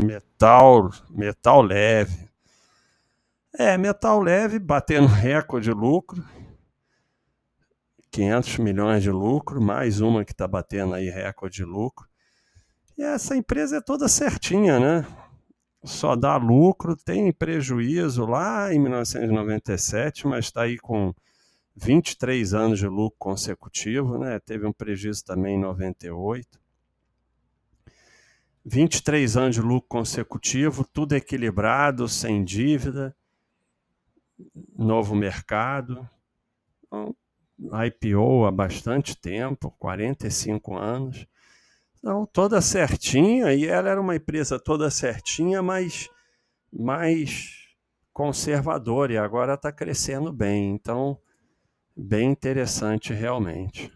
Metal, metal leve. É, metal leve batendo recorde de lucro. 500 milhões de lucro, mais uma que está batendo aí recorde de lucro. E essa empresa é toda certinha, né? Só dá lucro, tem prejuízo lá em 1997, mas está aí com 23 anos de lucro consecutivo, né? Teve um prejuízo também em 98. 23 anos de lucro consecutivo, tudo equilibrado, sem dívida, novo mercado. Então, IPO há bastante tempo, 45 anos. Então, toda certinha, e ela era uma empresa toda certinha, mas mais conservadora, e agora está crescendo bem. Então, bem interessante realmente.